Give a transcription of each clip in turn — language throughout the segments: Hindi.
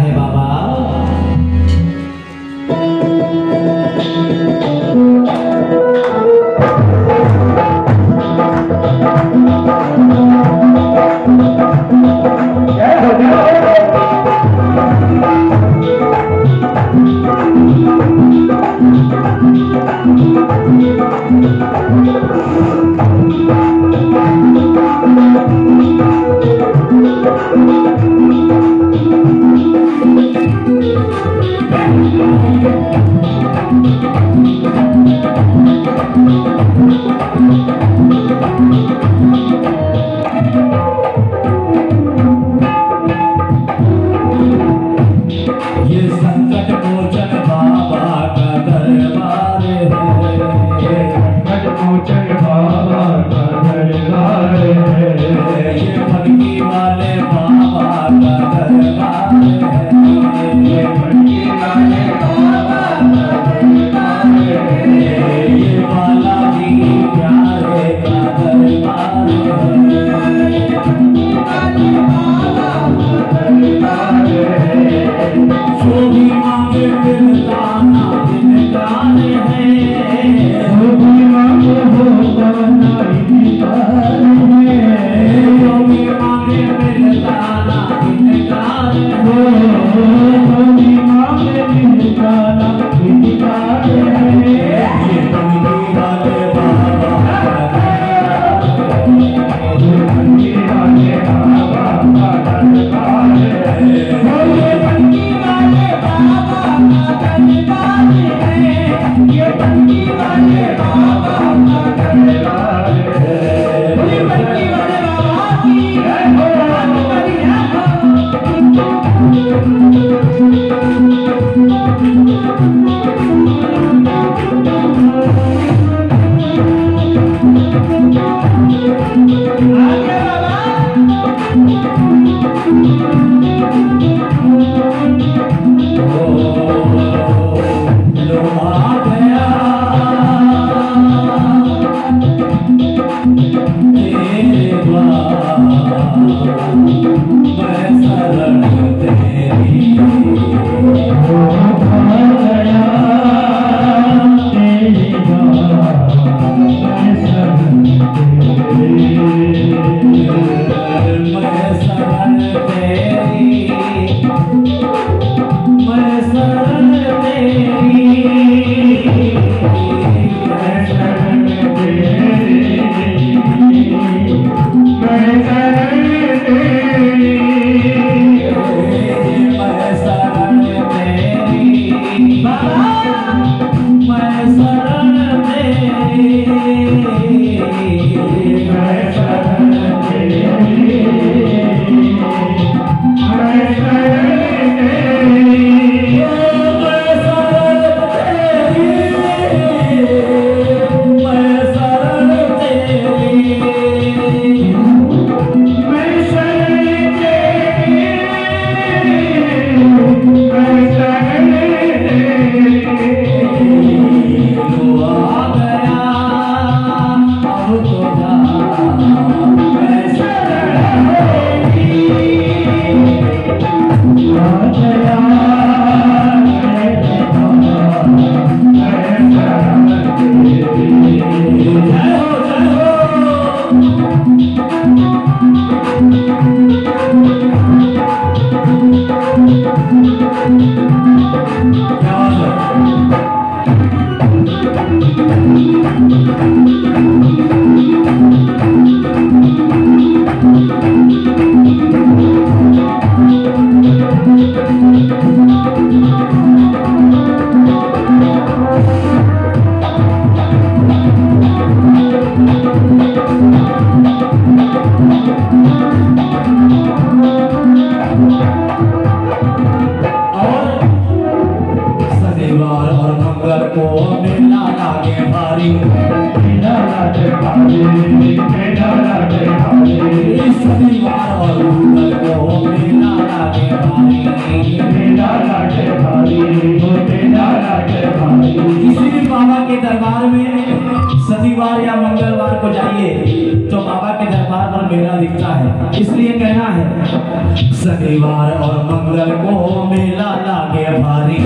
可以 Hallelujah. Thank you. द्वार और मंगर को मेला लागे भारी मेला लागे भारी मेला लागे भारी इस द्वार और मंगर को मेला लागे भारी मेला लागे भारी मेला लागे भारी इसी बाबा के दरबार इसलिए कहना है। शनिवार और मंगल को मेला लागे भारी।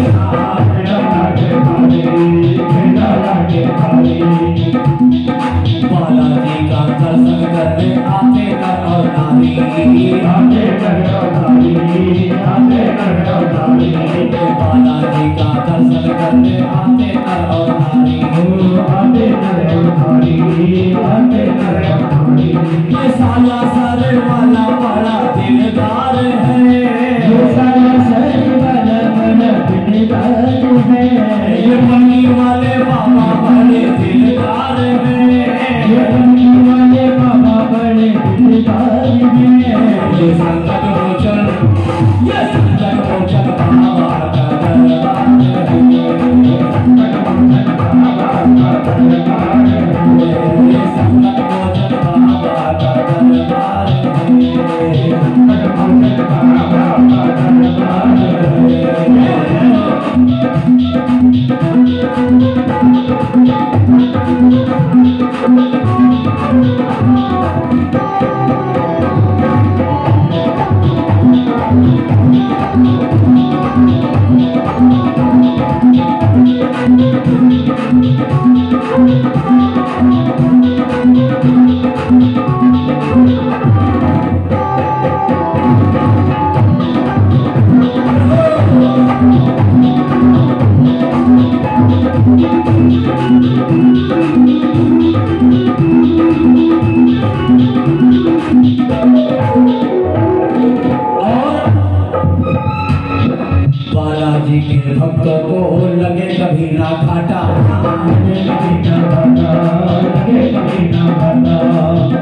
भक्तों को लगे कभी ना घाटा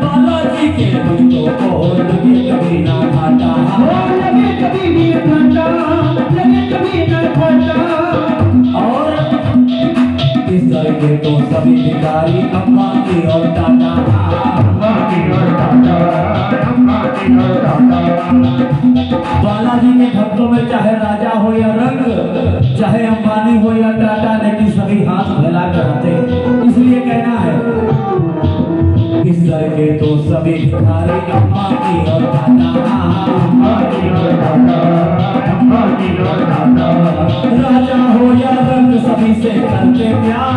बालाजी के भक्तों को लगे कभी ना घाटा और इस तरह के तो सभी भिखारी अंबानी और टाटा बालाजी के भक्तों में चाहे राजा हो या रंग, चाहे अंबानी हो या टाटा लेकिन सभी हाथ फैला कर आते इसलिए कहना है, इस तरह के तो सभी भिखारी अंबानी और टाटा राजा हो या रंग, सभी से करते प्यार।